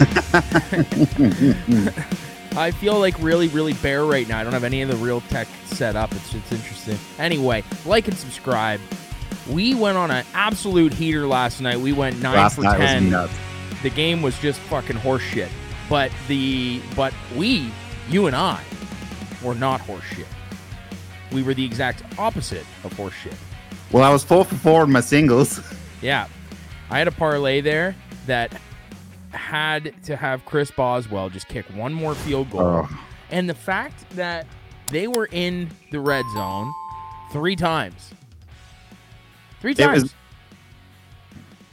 I like that one. I feel like really, really bare right now. I don't have any of the real tech set up. It's it's interesting. Anyway, like and subscribe. We went on an absolute heater last night. We went nine Last for night was ten. The game was just fucking horseshit. But the but we, you and I, were not horseshit. We were the exact opposite of horseshit. Well, I was four for four in my singles. Yeah. I had a parlay there that had to have Chris Boswell just kick one more field goal. Oh. And the fact that they were in the red zone three times. Three times. was-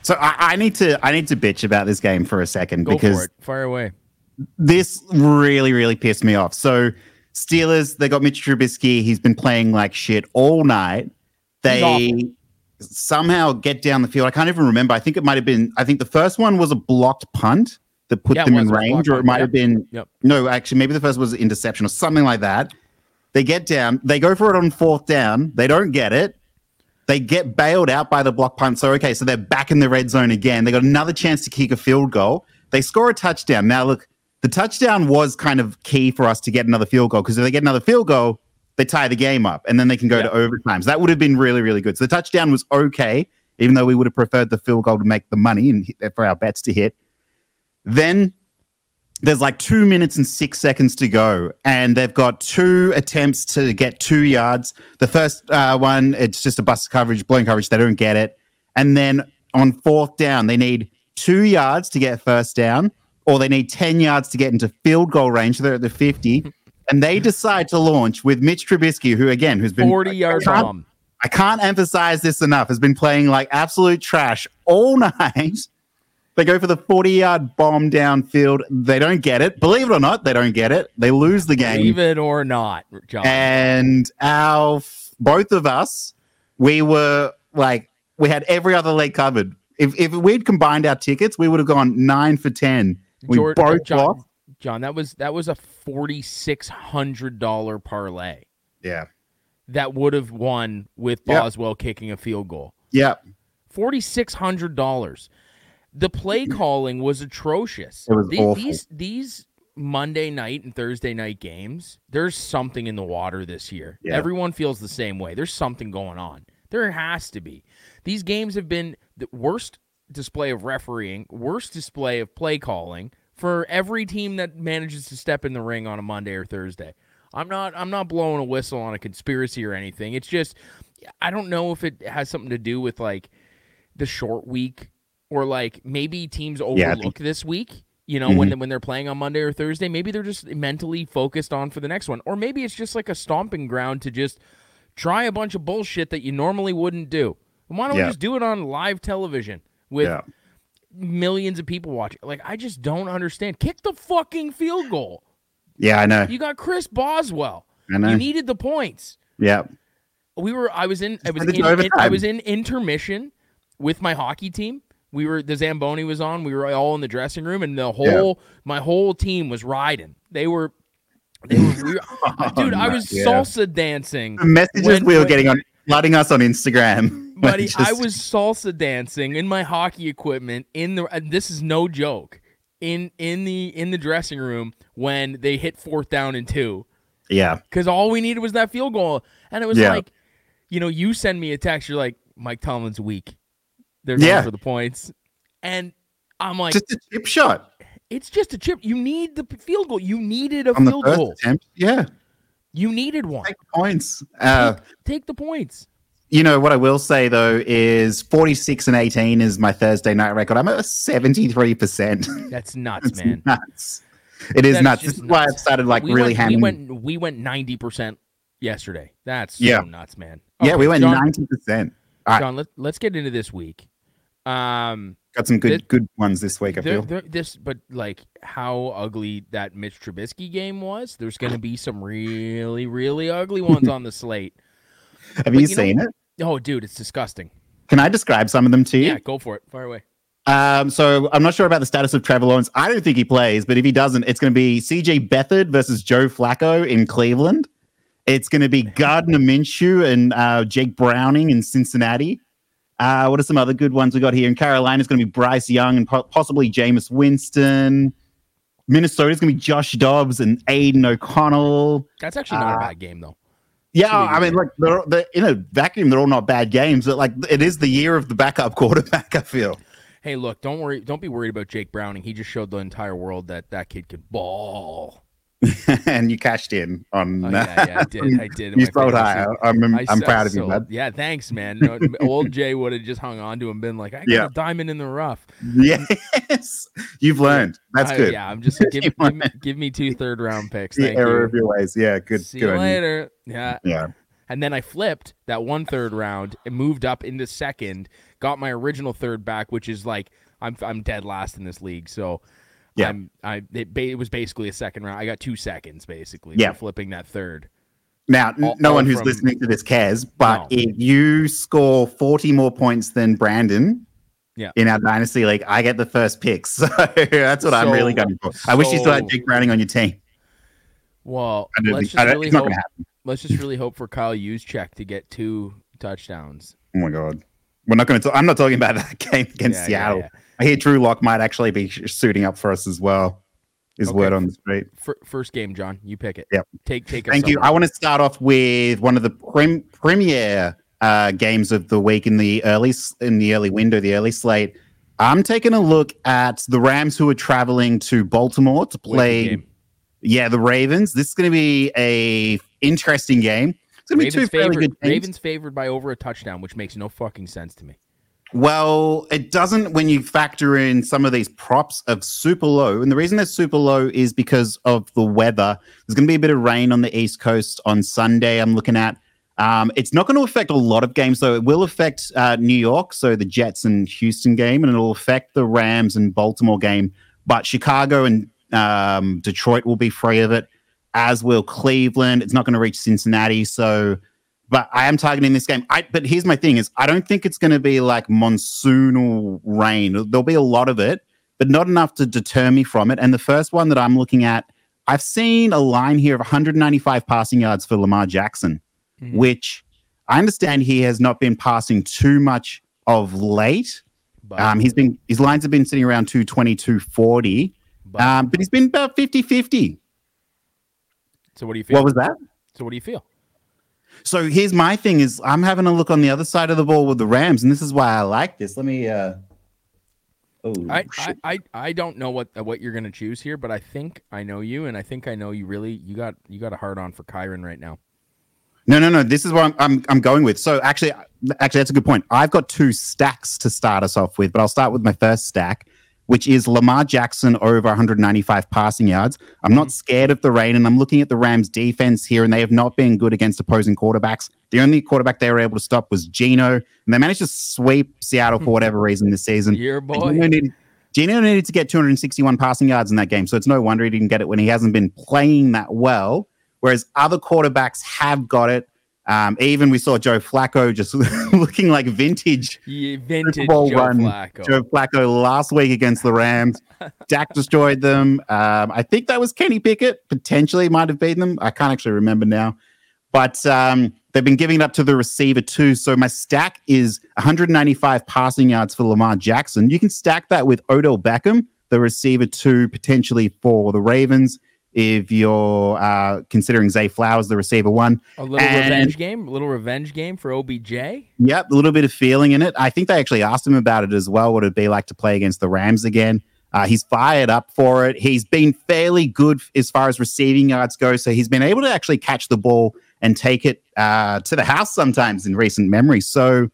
So I, I need to I need to bitch about this game for a second Go because. Fire away. this really really pissed me off. So Steelers they got Mitch Trubisky. He's been playing like shit all night. They somehow get down the field. I can't even remember. I think it might have been. I think the first one was a blocked punt that put Yeah, them in range, or it might have been. Yep. No, actually, maybe the first was interception or something like that. They get down. They go for it on fourth down. They don't get it. They get bailed out by the block punt. So okay, so they're back in the red zone again. They got another chance to kick a field goal. They score a touchdown. Now look, the touchdown was kind of key for us to get another field goal because if they get another field goal, they tie the game up and then they can go Yeah. to overtime. So that would have been really, really good. So the touchdown was okay, even though we would have preferred the field goal to make the money and hit, for our bets to hit. Then there's like two minutes and six seconds to go, and they've got two attempts to get two yards. The first uh, one, it's just a bust coverage, blown coverage. They don't get it. And then on fourth down, they need two yards to get first down, or they need 10 yards to get into field goal range. So they're at the 50. And they decide to launch with Mitch Trubisky, who, again, who's been 40 yard bomb. I can't emphasize this enough, has been playing like absolute trash all night. They go for the 40 yard bomb downfield. They don't get it. Believe it or not, they don't get it. They lose the game. Believe it or not, John. And our both of us, we were like, we had every other leg covered. If, if we'd combined our tickets, we would have gone nine for 10. We Jord- both John, lost. John, that was that was a forty six hundred dollar parlay Yeah. that would have won with. Boswell kicking a field goal. Yeah. Forty six hundred dollars. The play calling was atrocious. It was The- awful. These these Monday night and Thursday night games, there's something in the water this year. Yeah. Everyone feels the same way. There's something going on. There has to be. These games have been the worst display of refereeing, worst display of play calling for every team that manages to step in the ring on a Monday or Thursday. I'm not I'm not blowing a whistle on a conspiracy or anything. It's just I don't know if it has something to do with like the short week or like maybe teams Yeah, overlook think- this week. You know, when Mhm. when they're playing on Monday or Thursday, maybe they're just mentally focused on for the next one, or maybe it's just like a stomping ground to just try a bunch of bullshit that you normally wouldn't do. Why don't we just do it on live television with Yeah. Millions of people watching? Like, I just don't understand. Kick the fucking field goal. Yeah, I know. You got Chris Boswell. I know. You needed the points yeah. we were I was in I was in, in- I was in intermission with my hockey team. We were the Zamboni was on. We were all in the dressing room, and the whole my whole team was riding. They were, they were, we were- dude. I oh was yeah. salsa dancing, The messages When- we were when- getting on flooding us on Instagram. buddy. I was salsa dancing in my hockey equipment in the. And this is no joke. In in the in the dressing room when they hit fourth down and two. yeah. because all we needed was that field goal. And it was Yeah. like, you know, you send me a text, you're like, Mike Tomlin's weak. They're Yeah. for the points. And I'm like, Just a chip shot it's just a chip. You need the field goal. You needed a on field goal. attempt. Yeah. You needed one. Take the points. Uh, Take the points. You know what I will say though is 46 and 18 is my Thursday night record. I'm at 73 percent. That's nuts, It's man. nuts. It is is nuts. This is why. I've started like we really went, hammering. we went we went 90% yesterday. That's yeah. so nuts, man. yeah, we went John, 90 percent. All right, John, let, let's get into this week. Um got some good this- good ones this week. I There- feel. there- this, but like how ugly that Mitch Trubisky game was. There's going to be some really, really ugly ones on the slate. Have but you, you know- seen it? Oh, dude, it's disgusting. Can I describe some of them to you? Yeah, go for it. Fire away. Um, so I'm not sure about the status of Trevor Lawrence. I don't think he plays, but if he doesn't, it's going to be CJ Beathard versus Joe Flacco in Cleveland. It's going to be Gardner Minshew and uh, Jake Browning in Cincinnati. Uh, what are some other good ones we got here? In Carolina, it's going to be Bryce Young and po- possibly Jameis Winston. Minnesota is going to be Josh Dobbs and Aidan O'Connell. That's actually not Uh, a bad game though. Yeah, I mean, look, they're, they're, in a vacuum, they're all not bad games, but like it is the year of the backup quarterback, I feel. Hey, look, don't worry, don't be worried about Jake Browning. He just showed the entire world that that kid could ball. and you cashed in on. Oh, uh, yeah, yeah, I did. I did. you sold high. I'm, I'm, I'm proud of you, bud. Yeah, thanks, man. No, old Jay would have just hung on to him, been like, "I got Yeah. a diamond in the rough." Yes, you've learned. That's I- good. Yeah, I'm just give, give, me, give me two third round picks. the Thank error you. of your ways. Yeah, good. See good you. later. Yeah, Yeah. and then I flipped that one third round and moved up into second. Got my original third back, which is like I'm I'm dead last in this league. So Yeah. I'm I it, ba- it was basically a second round. I got two seconds basically. Yeah. for flipping that third. Now, All- no all one who's from- listening to this cares, but No. if you score 40 more points than Brandon Yeah. in our dynasty league, I get the first pick. So that's what I'm really going for. I wish you still had so- Jake Browning on your team. Well, I don't let's think, just really hope. going to happen. Let's just really hope for Kyle Juszczyk to get two touchdowns. Oh my God. We're not going to. I'm not talking about that game against Yeah, yeah, Seattle. yeah. I hear Drew Lock might actually be suiting up for us as well. Is Okay. word on the street. Fir- first game, John. You pick it. Yep. Take take. Thank you. I want to start off with one of the prem- premier uh, games of the week in the early in the early window, the early slate. I'm taking a look at the Rams who are traveling to Baltimore to play. Yeah, the Ravens. This is going to be a interesting game. It's going to be two fairly good teams. Ravens favored by over a touchdown, which makes no fucking sense to me. Well, it doesn't when you factor in some of these props of super low. And the reason they're super low is because of the weather. There's going to be a bit of rain on the East Coast on Sunday. I'm looking at. Um, it's not going to affect a lot of games, though. It will affect uh, New York, so the Jets and Houston game, and it'll affect the Rams and Baltimore game. But Chicago and um, Detroit will be free of it, as will Cleveland. It's not going to reach Cincinnati, so but I am targeting this game. I, but here's my thing: is I don't think it's going to be like monsoonal rain. There'll be a lot of it, but not enough to deter me from it. And the first one that I'm looking at, I've seen a line here of 195 passing yards for Lamar Jackson, Mhm. which I understand he has not been passing too much of late. But, Um, he's been his lines have been sitting around 220, 240, but um, but he's been about 50 50. so what do you feel? What was that? so what do you feel? So here's my thing: is I'm having a look on the other side of the ball with the Rams, and this is why I like this. Let me. uh Oh, I, I. I, I don't know what what you're gonna choose here, but I think I know you, and I think I know you really. You got you got a hard on for Kyren right now. no, no, no. This is what I'm, I'm I'm going with. So actually, actually, that's a good point. I've got two stacks to start us off with, but I'll start with my first stack, which is Lamar Jackson over 195 passing yards. I'm not mm-hmm. scared of the rain, and I'm looking at the Rams defense here, and they have not been good against opposing quarterbacks. The only quarterback they were able to stop was Geno, and they managed to sweep Seattle for whatever reason this season. Your boy. Geno needed, Geno needed to get 261 passing yards in that game, so it's no wonder he didn't get it when he hasn't been playing that well. Whereas other quarterbacks have got it. Um, even we saw Joe Flacco just looking like vintage Yeah, vintage Bowl Joe run, Flacco. Joe Flacco last week against the Rams. Dak destroyed them. Um, I think that was Kenny Pickett. Potentially might have beaten them. I can't actually remember now. But um, they've been giving it up to the receiver too. So my stack is 195 passing yards for Lamar Jackson. You can stack that with Odell Beckham, the receiver two, potentially for the Ravens. If you're uh, considering Zay Flowers, the receiver one, a little and- revenge game, a little revenge game for OBJ. Yep, a little bit of feeling in it. I think they actually asked him about it as well. What it'd be like to play against the Rams again. Uh, he's fired up for it. He's been fairly good as far as receiving yards go. So he's been able to actually catch the ball and take it uh, to the house sometimes in recent memory. So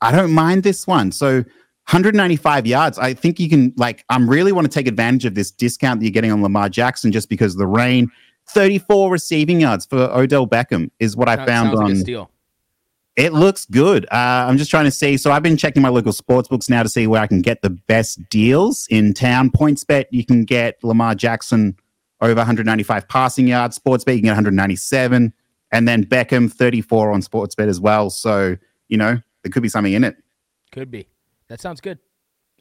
I don't mind this one. So 195 yards. I think you can like. I'm really want to take advantage of this discount that you're getting on Lamar Jackson just because of the rain. 34 receiving yards for Odell Beckham is what I found on. like. It looks good. Uh, I'm just trying to see. So I've been checking my local sports books now to see where I can get the best deals in town. PointsBet, you can get Lamar Jackson over 195 passing yards. Sportsbet, you can get 197. And then Beckham 34 on Sportsbet as well. So, you know, there could be something in it. Could be. That sounds good.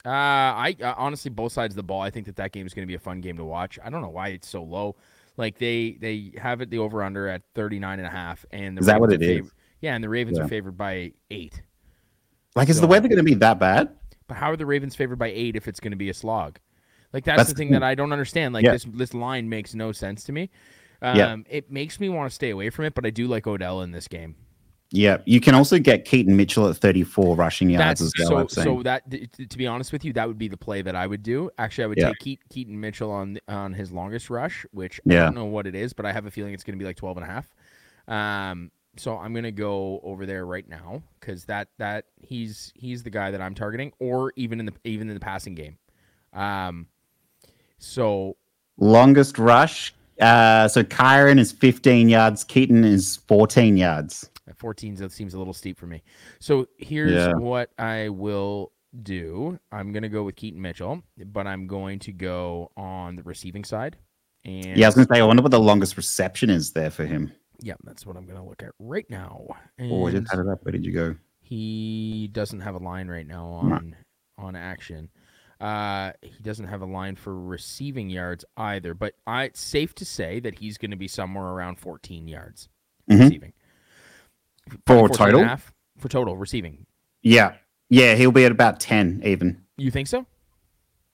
Uh, I uh, honestly, both sides of the ball. I think that that game is going to be a fun game to watch. I don't know why it's so low. Like they they have it the over under at 39 and a half and the Is that what Ravens it is? Yeah, and the Ravens Yeah. are favored by 8. Like, is So- the weather going to be that bad? But how are the Ravens favored by eight if it's going to be a slog? Like that's, That's the thing. that I don't understand. Like Yeah. this this line makes no sense to me. Um, Yeah. It makes me want to stay away from it, but I do like Odell in this game. Yeah, you can also get Keaton Mitchell at 34 rushing yards That's as well. so. So that to be honest with you, that would be the play that I would do. Actually, I would Yeah. take Keat, Keaton Mitchell on on his longest rush, which Yeah. I don't know what it is, but I have a feeling it's going to be like 12 and a half. Um, so I'm going to go over there right now because that that he's he's the guy that I'm targeting, or even in the even in the passing game. Um, so Longest rush. Uh, so Kyren is 15 yards. Keaton is 14 yards. At 14 seems a little steep for me. So here's Yeah. what I will do. I'm going to go with Keaton Mitchell, but I'm going to go on the receiving side. And Yeah, I was going to say, I wonder what the longest reception is there for him. yeah, that's what I'm going to look at right now. Oh, I And just had it up. Where did you go? he doesn't have a line right now on on action. Uh, he doesn't have a line for receiving yards either, but I, it's safe to say that he's going to be somewhere around 14 yards Mhm. receiving. For Probably 14 and a total? half for total receiving. Yeah. Yeah, he'll be at about 10 even. You think so?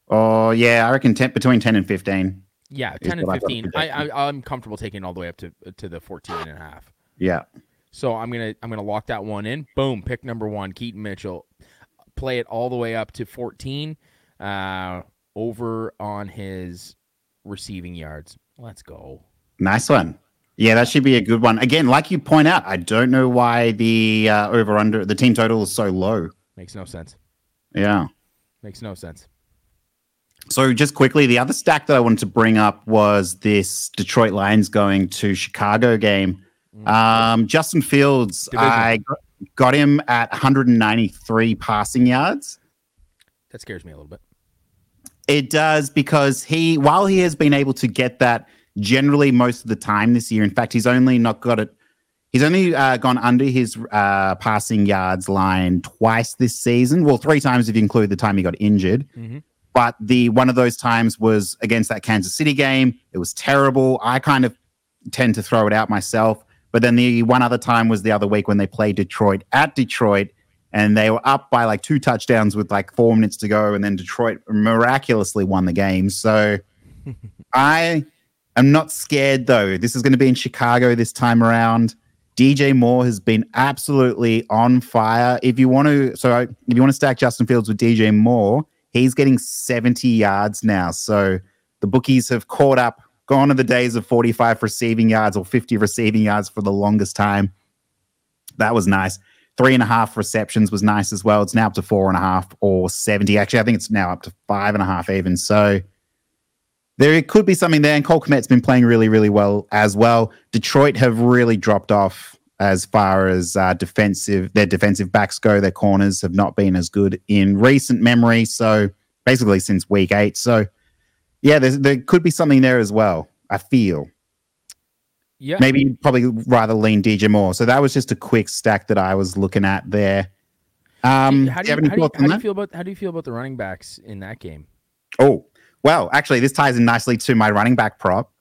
Oh, yeah, I reckon 10, between 10 and 15. Yeah, 10 and what I got 15. I, I I'm comfortable taking all the way up to to the 14 and a half. Yeah. So I'm going to I'm going to lock that one in. Boom, pick number 1, Keaton Mitchell. Play it all the way up to 14 uh over on his receiving yards. Let's go. Nice one. Yeah, that should be a good one. Again, like you point out, I don't know why the uh, over under the team total is so low. Makes no sense. Yeah. Makes no sense. So just quickly, the other stack that I wanted to bring up was this Detroit Lions going to Chicago game. Um, Justin Fields, Division. I got- got him at 193 passing yards. That scares me a little bit. It does because he, while he has been able to get that generally most of the time this year, in fact, he's only not got it. He's only uh, gone under his uh, passing yards line twice this season. Well, three times if you include the time he got injured. Mhm. But the one of those times was against that Kansas City game. It was terrible. I kind of tend to throw it out myself. But then the one other time was the other week when they played Detroit at Detroit and they were up by like two touchdowns with like four minutes to go, and then Detroit miraculously won the game. So I am not scared though. This is going to be in Chicago this time around. DJ Moore has been absolutely on fire. If you want to, so if you want to stack Justin Fields with DJ Moore, he's getting 70 yards now. So the bookies have caught up, gone to the days of 45 receiving yards or 50 receiving yards for the longest time. That was nice. Three and a half receptions was nice as well. It's now up to four and a half or 70. Actually, I think it's now up to five and a half even. So there could be something there. And Cole Kmet's been playing really, really well as well. Detroit have really dropped off as far as uh, defensive, their defensive backs go. Their corners have not been as good in recent memory. So basically since week eight. So yeah, there's, there could be something there as well. I feel Yeah. maybe you'd probably rather lean DJ Moore. So that was just a quick stack that I was looking at there. Um, how do do you you, have any how do you, how do you feel about how do you feel about the running backs in that game? Oh, well, actually, this ties in nicely to my running back prop,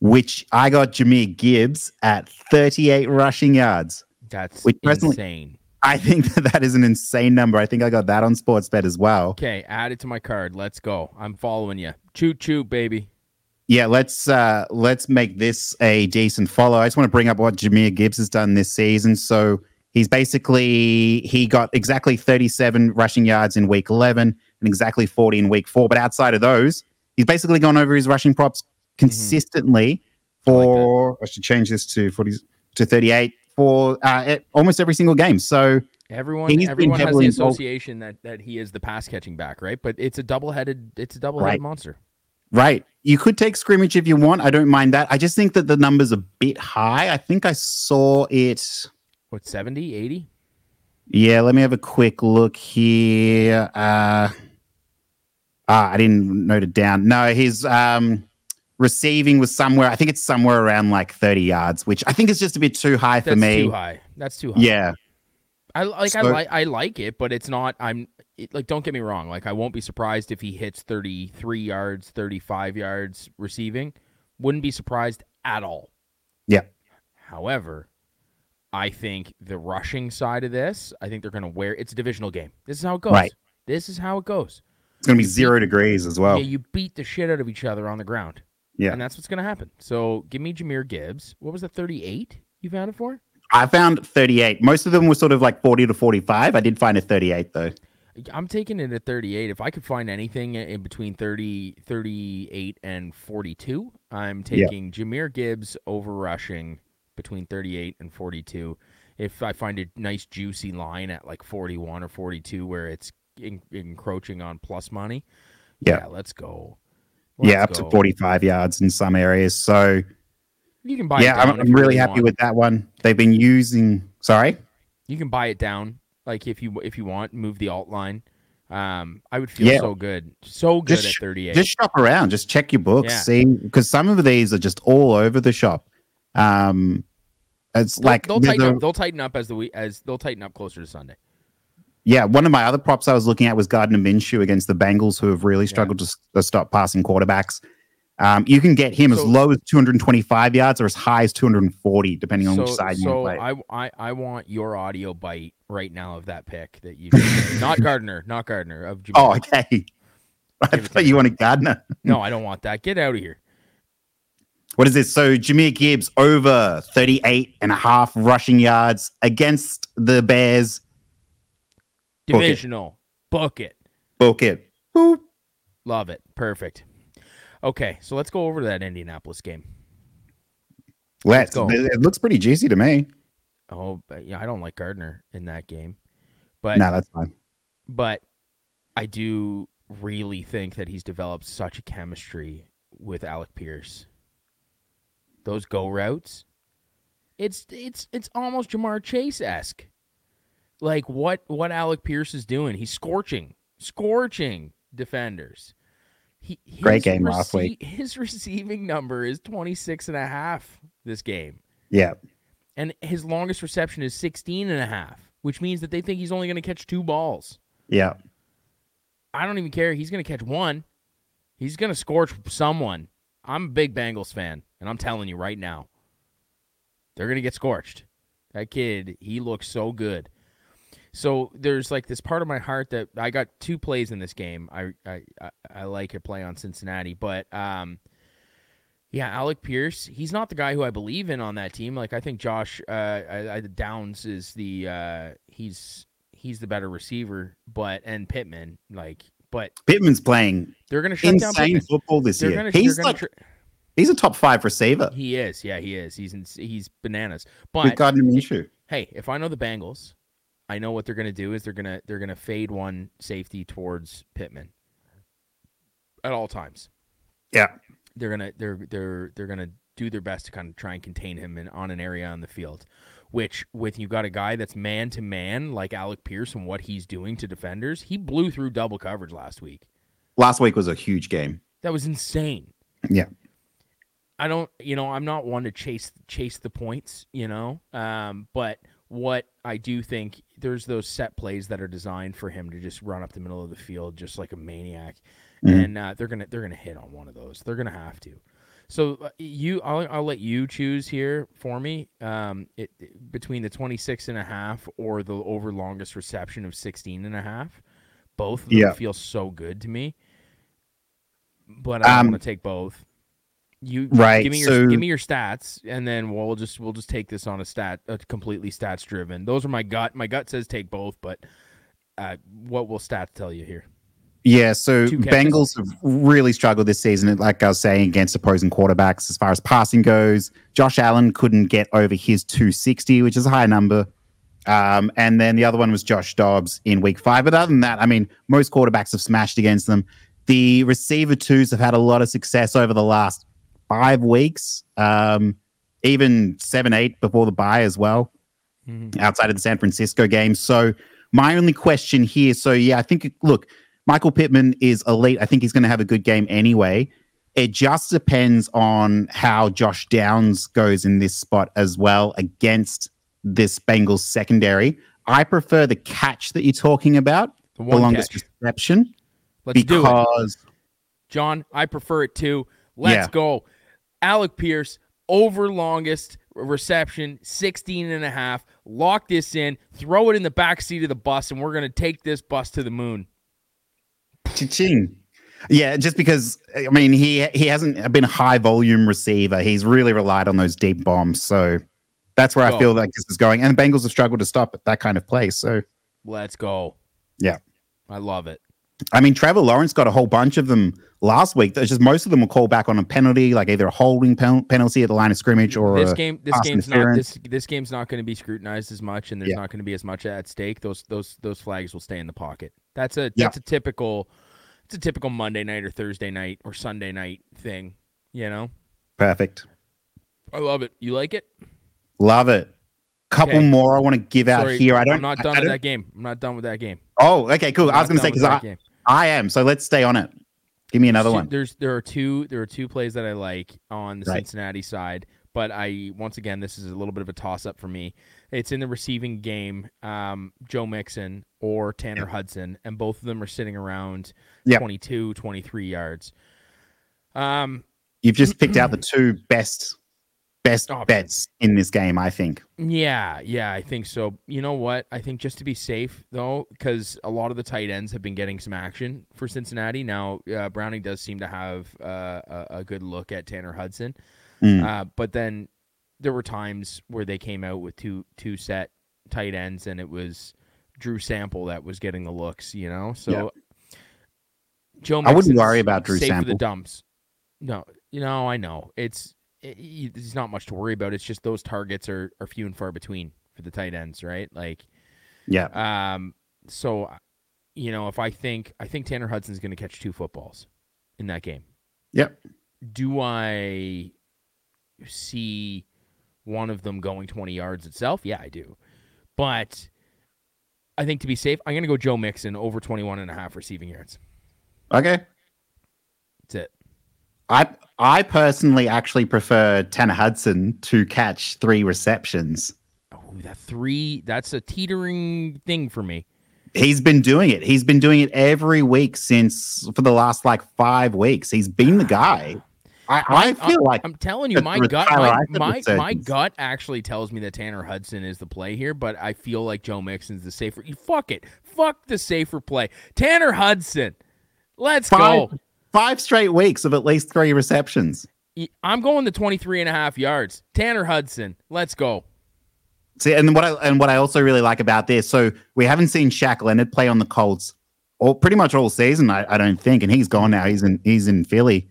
which I got Jahmyr Gibbs at 38 rushing yards. That's Which personally- insane. I think that that is an insane number. I think I got that on Sportsbet as well. Okay, add it to my card. Let's go. I'm following you. Choo choo, baby. Yeah, let's uh let's make this a decent follow. I just want to bring up what Jahmyr Gibbs has done this season. So he's basically he got exactly 37 rushing yards in week 11 and exactly 40 in week 4, but outside of those, he's basically gone over his rushing props consistently for I should change this to 40 to 38 for uh, almost every single game. So Everyone, everyone has the involved- association that that he is the pass catching back, right? But it's a double headed. It's a double headed Right. monster. Right. You could take scrimmage if you want. I don't mind that. I just think that the number's are a bit high. I think I saw it. What 70, 80? Yeah, let me have a quick look here. Uh, ah, I didn't note it down. No, his um, receiving was somewhere. I think it's somewhere around like 30 yards, which I think is just a bit too high for me. That's me. too high. That's too high. Yeah. I like I like I like it, but it's not. I'm it, like don't get me wrong. Like I won't be surprised if he hits 33 yards, 35 yards receiving. Wouldn't be surprised at all. Yeah. However, I think the rushing side of this, I think they're going to wear. It's a divisional game. This is how it goes. Right. This is how it goes. It's going to be zero degrees as well. Yeah, you beat the shit out of each other on the ground. Yeah. and that's what's going to happen. So give me Jahmyr Gibbs. What was the thirty-eight you found it for? I found 38. Most of them were sort of like 40 to 45. I did find a 38 though. I'm taking it at 38. If I could find anything in between 30, 38 and 42, I'm Yeah. taking Jahmyr Gibbs over rushing between 38 and 42. If I find a nice juicy line at like 41 or 42 where it's en- encroaching on plus money, Yeah. let's go. yeah, Let's up go. to 45 yards in some areas. So You can buy it yeah, I'm, I'm really happy want. with that one. They've been using. Sorry. You can buy it down, like if you if you want, move the alt line. Um, I would feel Yeah. so good, so good Just at 38. Just shop around. Just check your books. Yeah. See, because some of these are just all over the shop. Um, it's They'll, like they'll tighten a- up. They'll tighten up as the week as they'll tighten up closer to Sunday. Yeah. One of my other props I was looking at was Gardner Minshew against the Bengals, who have really struggled to, to stop passing quarterbacks. Um, you can get him as low as 225 yards or as high as 240, depending on so which side you so play. I, I I want your audio bite right now of that pick that you not Gardner, not Gardner of oh, okay. I Give thought you wanted Gardner. no, I don't want that. Get out of here. What is this? So Jahmyr Gibbs over 38 and a half rushing yards against the Bears. Divisional, book it. Book it. Boop. Love it. Perfect. Okay, so let's go over to that Indianapolis game. Let's. go. It, looks pretty juicy to me. Oh, but yeah, I don't like Gardner in that game, but no, that's fine. but I do really think that he's developed such a chemistry with Alec Pierce. Those go routes, it's it's it's almost Ja'Marr Chase esque. Like what what Alec Pierce is doing, he's scorching, scorching defenders. He, Great game last rece- week. His receiving number is 26 and a half this game Yeah. and his longest reception is 16 and a half, which means that they think he's only going to catch two balls. Yeah. I don't even care. He's going to catch one. He's going to scorch someone. I'm a big Bengals fan, and I'm telling you right now, they're going to get scorched. That kid, he looks so good. So there's like this part of my heart that I got two plays in this game. I I I, I like a play on Cincinnati, but um, yeah, Alec Pierce, he's not the guy who I believe in on that team. Like I think Josh uh, I, I, Downs is the uh, he's he's the better receiver, but and Pittman like, but Pittman's playing they're gonna shut down insane Pittman. football this They're year. gonna, he's gonna like he's a top five receiver he is, yeah, he is. He's in, he's bananas. with But Gardner Minshew. hey, if I know the Bengals, I know what they're gonna do is they're gonna they're gonna fade one safety towards Pittman at all times. Yeah. They're gonna they're they're they're gonna do their best to kind of try and contain him in, on an area on the field. Which with you got a guy that's man to man like Alec Pierce and what he's doing to defenders, he blew through double coverage last week. Last week was a huge game. That was insane. Yeah. I don't, you know, I'm not one to chase chase the points, you know. Um, but what I do think there's those set plays that are designed for him to just run up the middle of the field just like a maniac, Mhm. and uh, they're gonna they're gonna hit on one of those. They're gonna have to. So uh, you, I'll, I'll let you choose here for me. Um, it, it- between the 26 and a half or the over longest reception of 16 and a half. Both of them Yeah. feel so good to me. But I Um, gonna take both. You Right, Give me your so- give me your stats, and then we'll just we'll just take this on a stat, a completely stats driven. Those are my gut. My gut says take both, but uh, what will stats tell you here? Yeah, so Bengals have really struggled this season, like I was saying, against opposing quarterbacks as far as passing goes. Josh Allen couldn't get over his 260, which is a high number. Um, and then the other one was Josh Dobbs in week five. But other than that, I mean, most quarterbacks have smashed against them. The receiver twos have had a lot of success over the last five weeks, um, even seven, eight before the bye as well outside of the San Francisco game. So my only question here, so yeah, I think look, Michael Pittman is elite. I think he's going to have a good game anyway. It just depends on how Josh Downs goes in this spot as well against this Bengals secondary. I prefer the catch that you're talking about, The the longest catch. reception, Let's do it, John. I prefer it too. Let's Yeah. go. Alec Pierce over longest reception, 16 and a half. Lock this in, throw it in the back seat of the bus, and we're going to take this bus to the moon. Ching. Yeah, just because I mean he he hasn't been a high volume receiver. He's really relied on those deep bombs. So that's where Go. I feel like this is going. And the Bengals have struggled to stop at that kind of play. So Let's go. Yeah. I love it. I mean, Trevor Lawrence got a whole bunch of them last week. There's just most of them were called back on a penalty, like either a holding pen- penalty at the line of scrimmage or this uh, game this game's not this this game's not going to be scrutinized as much and there's Yeah. not going to be as much at stake those those those flags will stay in the pocket that's a Yeah. that's a typical it's a typical monday night or thursday night or sunday night thing you know perfect. i love it you like it Love it. Couple Okay. more I want to give out Sorry, here. I don't. i'm not done I with that game i'm not done with that game Oh, okay, cool. I'm I was going to say because I, game. I am. So let's stay on it. Give me another one. There's there are two there are two plays that I like on the Right. Cincinnati side, but I once again this is a little bit of a toss up for me. It's in the receiving game, um, Joe Mixon or Tanner Yep. Hudson, and both of them are sitting around Yep. 22, 23 yards. Um, You've just picked out the two best best Options. bets in this game. I think. yeah, yeah, I think so. You know what? I think just to be safe though, because a lot of the tight ends have been getting some action for Cincinnati. Now, uh, Browning does seem to have uh, a, a good look at Tanner Hudson. Mm. Uh, but then there were times where they came out with two two set tight ends, and it was Drew Sample that was getting the looks. You know, so Joe. I wouldn't worry about Drew Sample. the dumps. No, you know, I know it's it, there's not much to worry about. It's just those targets are are few and far between for the tight ends, right? Like, Yeah. um, so you know, if I think I think Tanner Hudson's going to catch two footballs in that game Yep. do I see one of them going 20 yards itself? Yeah, I do. But I think to be safe, I'm going to go Joe Mixon over 21 and a half receiving yards. Okay. That's it. I I personally actually prefer Tanner Hudson to catch three receptions. Oh, that three, that's a teetering thing for me. He's been doing it. He's been doing it every week since for the last like five weeks. He's been the guy. I, I feel like I'm telling you, my gut, my, my, my gut actually tells me that Tanner Hudson is the play here, but I feel like Joe Mixon's the safer. Fuck it, fuck the safer play. Tanner Hudson, let's five, go. Five straight weeks of at least three receptions. I'm going to 23 and a half yards. Tanner Hudson, let's go. See, and what I and what I also really like about this, so we haven't seen Shaq Leonard play on the Colts all pretty much all season, I, I don't think, and he's gone now. He's in he's in Philly.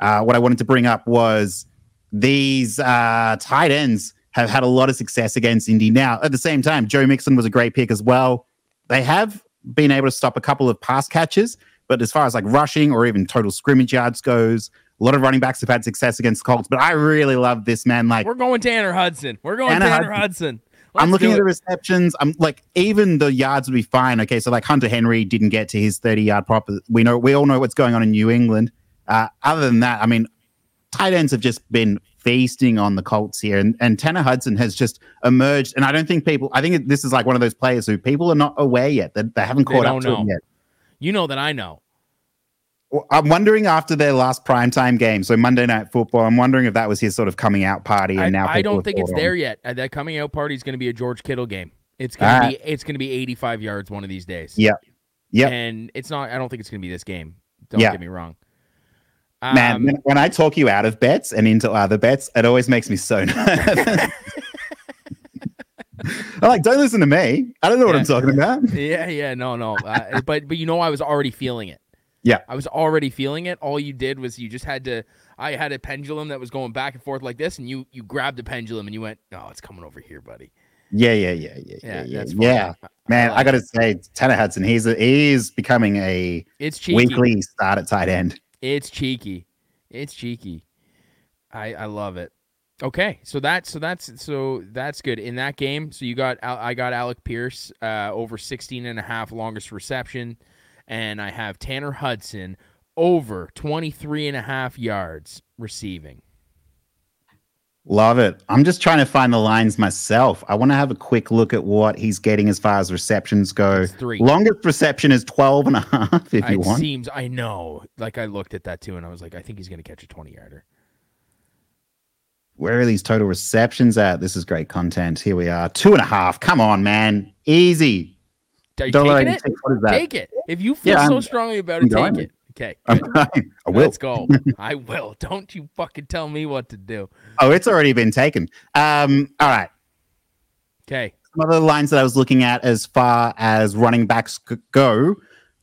Uh, what I wanted to bring up was these uh, tight ends have had a lot of success against Indy. Now, at the same time, Joe Mixon was a great pick as well. They have been able to stop a couple of pass catches, but as far as like rushing or even total scrimmage yards goes, a lot of running backs have had success against the Colts. But I really love this man. Like We're going Tanner Hudson. We're going Tanner Tanner, Hudson. Hudson. I'm looking at the receptions. I'm like, even the yards would be fine. Okay, so like Hunter Henry didn't get to his 30 yard prop. We know we all know what's going on in New England. Uh, other than that, I mean, tight ends have just been feasting on the Colts here, and and Tanner Hudson has just emerged. And I don't think people. I think this is like one of those players who people are not aware yet that they haven't caught up don't to him yet. You know that I know. Well, I'm wondering after their last primetime game, so Monday Night Football. I'm wondering if that was his sort of coming out party, and I, now I don't think it's on. there yet. Uh, that coming out party is going to be a George Kittle game. It's going to Ah. be it's going to be 85 yards one of these days. Yeah. yeah. And it's not. I don't think it's going to be this game. Don't Yeah. get me wrong. Man, Um, when, when I talk you out of bets and into other bets, it always makes me so nervous. I'm like, don't listen to me. I don't know what I'm talking about. yeah, yeah, no, no. Uh, but but you know, I was already feeling it. Yeah. I was already feeling it. All you did was you just had to. I had a pendulum that was going back and forth like this, and you you grabbed the pendulum and you went, "Oh, it's coming over here, buddy." Yeah, yeah, yeah, yeah, Yeah, yeah, yeah. yeah. Man, I I, gotta say, Tanner Hudson, he's a, he's becoming a It's cheeky. weekly start at tight end. It's cheeky. It's cheeky. I I love it. Okay, so that's so that's so that's good in that game. So you got I got Alec Pierce uh, over 16 and a half longest reception, and I have Tanner Hudson over 23 and a half yards receiving. Love it. I'm just trying to find the lines myself. I want to have a quick look at what he's getting as far as receptions go. It's three. Longest reception is 12 and a half, if you It want. seems I know. Like I looked at that too, and I was like, I think he's going to catch a 20 yarder. Where are these total receptions at? This is great content. Here we are. Two and a half. Come on, man. Easy. Are you Dollar taking it? What is that? Take it. If you feel Yeah, so I'm- strongly about I'm it, take going. it. Okay. I'm good. trying. I will. Let's go. I will. Don't you fucking tell me what to do. Oh, it's already been taken. Um, all right. Okay. Some other lines that I was looking at as far as running backs go.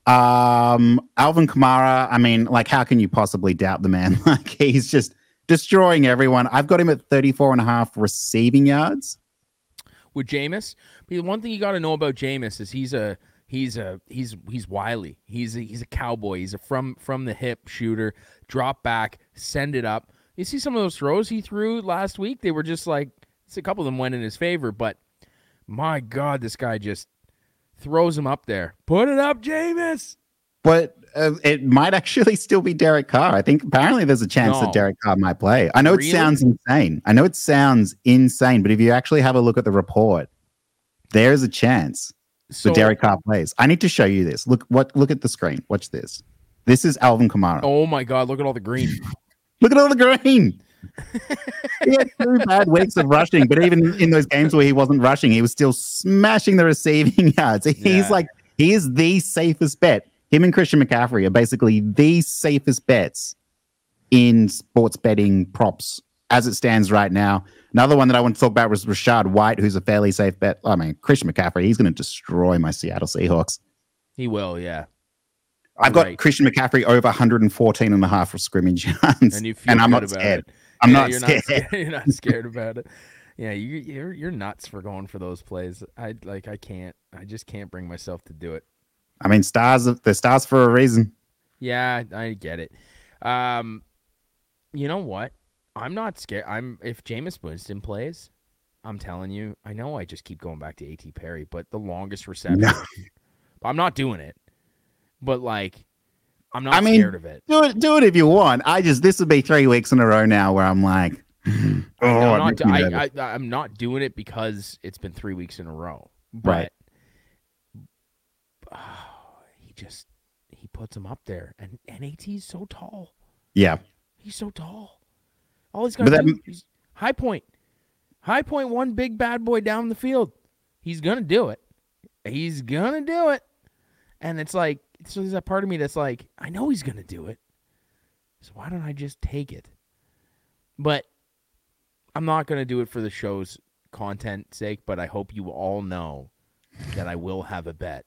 Um, Alvin Kamara, I mean, like, how can you possibly doubt the man? Like, he's just destroying everyone. I've got him at 34 and a half receiving yards. With Jameis, the one thing you got to know about Jameis is he's a he's a he's he's wily. He's a, he's a cowboy. He's a from from the hip shooter. Drop back, send it up. You see some of those throws he threw last week. They were just like a couple of them went in his favor, but my God, this guy just throws him up there. Put it up, Jameis. But uh, it might actually still be Derek Carr. I think apparently there's a chance No. that Derek Carr might play. I know it Really? sounds insane. I know it sounds insane, but if you actually have a look at the report, there's a chance So that Derek Carr plays. I need to show you this. Look what look at the screen. Watch this. This is Alvin Kamara. Oh my God! Look at all the green. Look at all the green. he had two bad weeks of rushing, but even in those games where he wasn't rushing, he was still smashing the receiving yards. He's Yeah. like, he is the safest bet. Him and Christian McCaffrey are basically the safest bets in sports betting props as it stands right now. Another one that I want to talk about was Rachaad White, who's a fairly safe bet. I mean, Christian McCaffrey, he's going to destroy my Seattle Seahawks. he will, yeah. I've got Right. Christian McCaffrey over 114 and a half for scrimmage yards. And and I'm not scared. it. I'm Yeah, not you're scared. Not scared. You're not scared about it. Yeah, you, you're you're nuts for going for those plays. I like I can't. I just can't bring myself to do it. I mean, stars, they're stars for a reason. Yeah, I, get it. Um, you know what? I'm not scared. I'm if Jameis Winston plays, I'm telling you. I know I just keep going back to A.T. Perry, but the longest reception. No. I'm not doing it. But like, I'm not I mean, scared of it. Do it, do it if you want. I just, this would be three weeks in a row now where I'm like, oh, I'm, not, I. I, I'm not doing it because it's been three weeks in a row. Right. But oh, he just he puts him up there, and NAT's so tall. yeah. He's so tall. All he's got But to that- do is high point, high point, one big bad boy down the field. He's gonna do it. He's gonna do it. And it's like, so there's that part of me that's like, I know he's gonna do it. So why don't I just take it? But I'm not gonna do it for the show's content sake. But I hope you all know that I will have a bet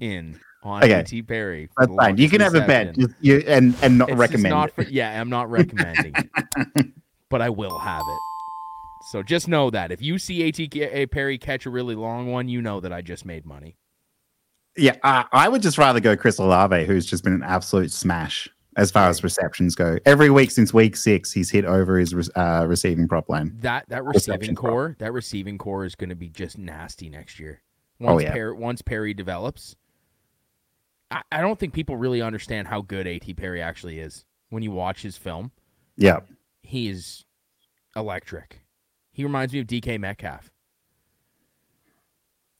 in on Okay. A.T. Perry. That's fine. You can have a bet just, you, and, and not It's recommend not for- yeah, I'm not recommending it, but I will have it. So just know that if you see AT Perry catch a really long one, you know that I just made money. Yeah, I, I would just rather go Chris Olave, who's just been an absolute smash as far as receptions go. Every week since week six, he's hit over his uh, receiving prop line. That that Reception receiving prop. core, that receiving corps is going to be just nasty next year. Oh, yeah. Perry, once Perry develops, I, I don't think people really understand how good A.T. Perry actually is. When you watch his film, Yeah. he is electric. He reminds me of DK Metcalf.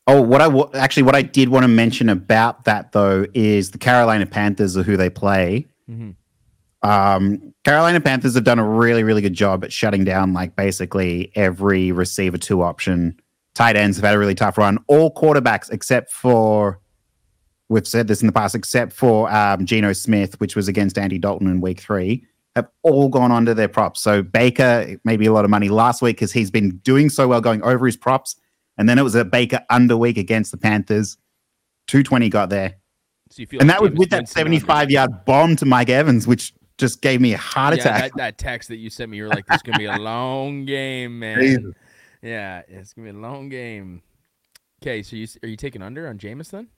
Oh, what I actually what I did want to mention about that though is the Carolina Panthers are who they play. Mhm. Um, Carolina Panthers have done a really really good job at shutting down like basically every receiver two option. Tight ends have had a really tough run. All quarterbacks except for we've said this in the past, except for um, Geno Smith, which was against Andy Dalton in week three, have all gone under their props. So Baker maybe a lot of money last week because he's been doing so well going over his props. And then it was a Baker under week against the Panthers. 220 got there. So you feel And like that was with that 75 yard bomb to Mike Evans, which just gave me a heart yeah, attack. That, that text that you sent me, you were like, "This is gonna be a long game, man." Jesus. Yeah, it's gonna be a long game. Okay, so you are you taking under on Jameis then?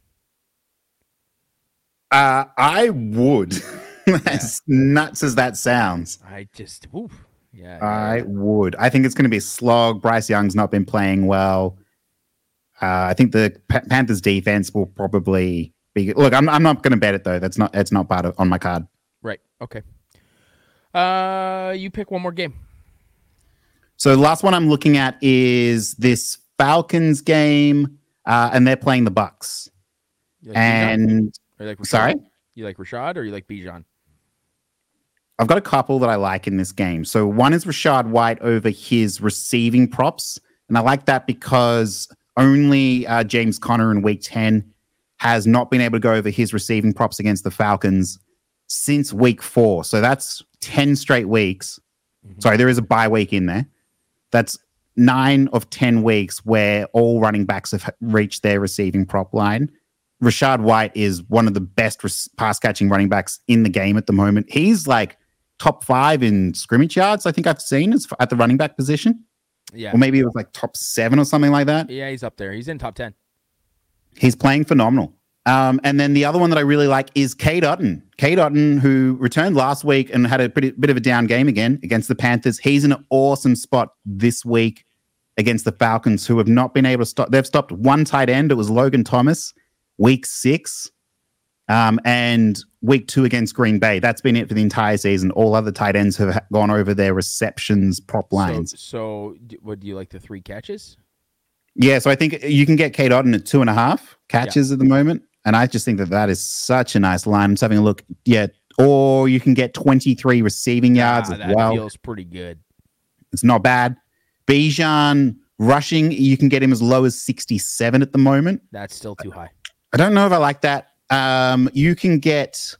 Uh, I would. as nuts as that sounds, I just, oof. Yeah, I yeah. would. I think it's going to be a slog. Bryce Young's not been playing well. Uh, I think the Pa- Panthers defense will probably be. Look, I'm, I'm not going to bet it though. That's not. It's not part of on my card. right. Okay. Uh, you pick one more game. So the last one I'm looking at is this Falcons game, uh, and they're playing the Bucs. Bijan? And Or you like Rachaad? sorry, you like Rachaad or you like Bijan? I've got a couple that I like in this game. So one is Rachaad White over his receiving props, and I like that because only uh, James Conner in Week Ten has not been able to go over his receiving props against the Falcons since Week Four. So that's ten straight weeks. Mhm. Sorry, there is a bye week in there. That's nine of ten weeks where all running backs have reached their receiving prop line. Rachaad White is one of the best res- pass catching running backs in the game at the moment. He's like top five in scrimmage yards. I think I've seen as at the running back position, Yeah. or maybe it was like top seven or something like that. Yeah, he's up there. He's in top 10. He's playing phenomenal. Um, and then the other one that I really like is Cade Otton. Cade Otton, who returned last week and had a pretty, bit of a down game again against the Panthers. He's in an awesome spot this week against the Falcons, who have not been able to stop. They've stopped one tight end. It was Logan Thomas, week six. Um, and week two against Green Bay. That's been it for the entire season. All other tight ends have gone over their receptions prop lines. So, so what do you like the three catches? Yeah, so I think you can get Cade Otton at two and a half catches at the moment, and I just think that that is such a nice line. I'm just having a look. Yeah, or you can get 23 receiving yards Ah, as that well. feels pretty good. It's not bad. Bijan rushing, you can get him as low as 67 at the moment. That's still too high. I don't know if I like that. Um, you can get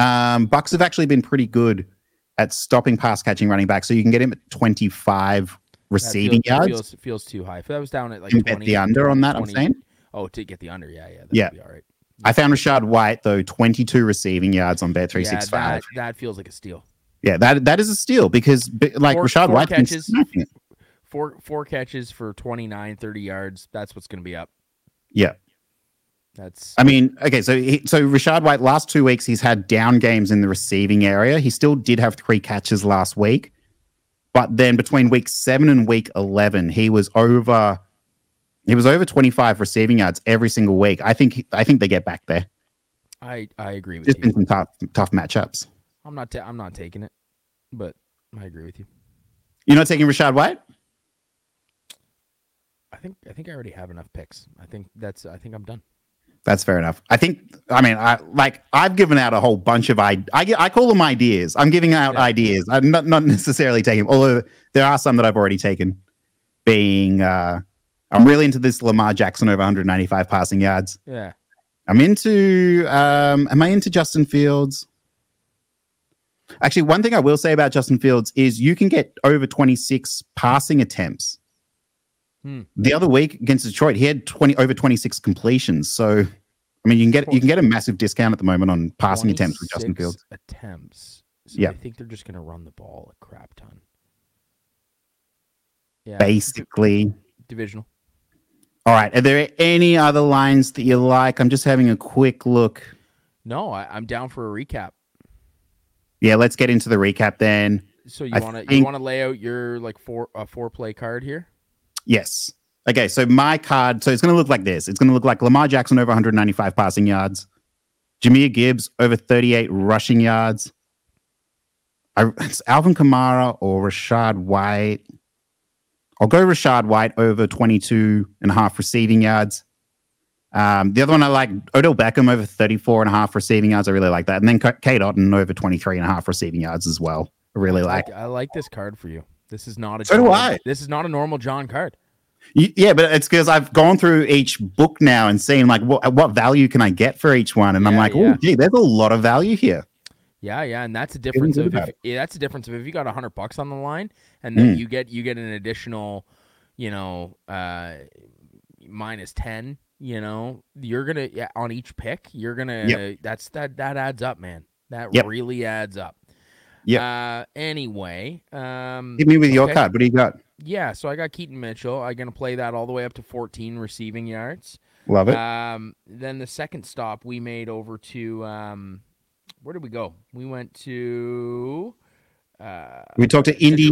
um, Bucs have actually been pretty good at stopping pass catching running back, so you can get him at 25 That receiving feels, yards. Feels, feels too high. If that was down at like You can bet the under on that. 20 I'm saying. Oh, to get the under. Yeah, yeah. Yeah. Be all right. I found Rachaad White though 22 receiving yards on Bet Yeah, 365. that, that feels like a steal. Yeah, that that is a steal because like Four- Rachaad four White's catches. Four four catches for 29, 30 yards. That's what's going to be up. Yeah, That's I mean, okay, so he, so Rachaad White last two weeks he's had down games in the receiving area. He still did have three catches last week, but then between week seven and week eleven, he was over. He was over 25 receiving yards every single week. I think I think they get back there. I I agree with Just you. been some tough tough matchups. I'm not ta- I'm not taking it, but I agree with you. You're not taking Rachaad White? I think I think I already have enough picks. I think that's I think I'm done. That's fair enough. I think. I mean, I like. I've given out a whole bunch of I. I, I call them ideas. I'm giving out Yeah. ideas. I'm not not necessarily taking. Although there are some that I've already taken. Being, uh I'm really into this Lamar Jackson over 195 passing yards. Yeah. I'm into. um Am I into Justin Fields? Actually, one thing I will say about Justin Fields is you can get over 26 passing attempts. Hmm. The other week against Detroit, he had 20 over 26 completions. So, I mean, you can get you can get a massive discount at the moment on passing attempts with Justin 26 Fields. Attempts. So Yeah. I think they're just going to run the ball a crap ton. Yeah. Basically, divisional. all right. Are there any other lines that you like? I'm just having a quick look. No, I, I'm down for a recap. Yeah, let's get into the recap then. So you want to you want to lay out your like four a four play card here? Yes. Okay, so my card, so it's going to look like this. It's going to look like Lamar Jackson over 195 passing yards, Jahmyr Gibbs over 38 rushing yards. I, it's Alvin Kamara or Rachaad White. I'll go Rachaad White over 22 and a half receiving yards. Um, the other one I like, Odell Beckham over 34 and a half receiving yards. I really like that. And then Cade Otton over 23 and a half receiving yards as well. I really like. I like this card for you. This is not a So do I. This is not a normal John card. Yeah, but it's because I've gone through each book now and seen like what what value can I get for each one, and I'm like, yeah. oh, gee, there's a lot of value here. Yeah, yeah, and that's a difference of if, yeah, that's a difference of if you got a hundred bucks on the line, and then Mm. you get you get an additional, you know, uh, minus ten. You know, you're gonna yeah, on each pick. You're gonna that's that that adds up, man. That Yep. really adds up. Yep. Uh, anyway, um, Hit me with your okay. card. What do you got? yeah. So I got Keaton Mitchell. I'm gonna play that all the way up to 14 receiving yards. Love it. Um, then the second stop we made over to um, where did we go? We went to uh, we talked to Indy.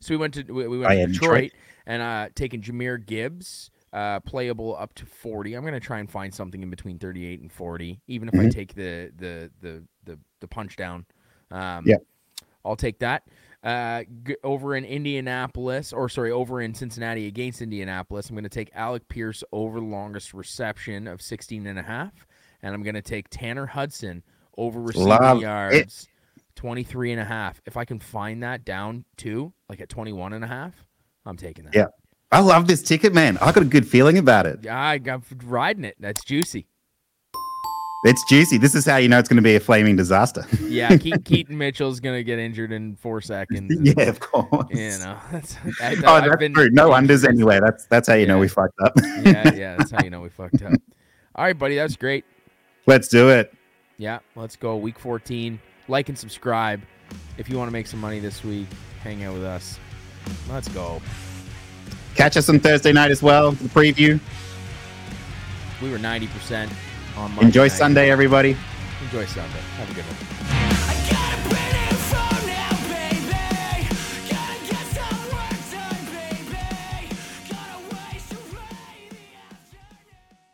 So we went to we, we went yeah, to Detroit. Detroit, and uh, taking Jahmyr Gibbs, uh, playable up to 40. I'm gonna try and find something in between 38 and 40, even if I Mhm. take the the the the, the punch down. Um, Yeah. I'll take that. Uh, g- over in Indianapolis, or sorry, over in Cincinnati against Indianapolis, I'm going to take Alec Pierce over the longest reception of 16 and a half, and I'm going to take Tanner Hudson over receiving Love it. yards 23 and a half. If I can find that down to like at 21 and a half, I'm taking that. Yeah. I love this ticket, man. I got a good feeling about it. Yeah, I'm riding it. That's juicy. It's juicy. This is how you know it's going to be a flaming disaster. Yeah, Ke- Keaton Mitchell's gonna get injured in four seconds. and, yeah, of course. You know, that's, I, Oh, I've that's been- true. No unders anyway. That's that's how you know we fucked up. yeah, yeah, that's how you know we fucked up. All right, buddy, that's great. Let's do it. Yeah, let's go. Week 14. Like and subscribe if you want to make some money this week. Hang out with us. Let's go. Catch us on Thursday night as well. The preview. We were 90% on Monday Enjoy night. Sunday, everybody. Enjoy Sunday. Have a good one.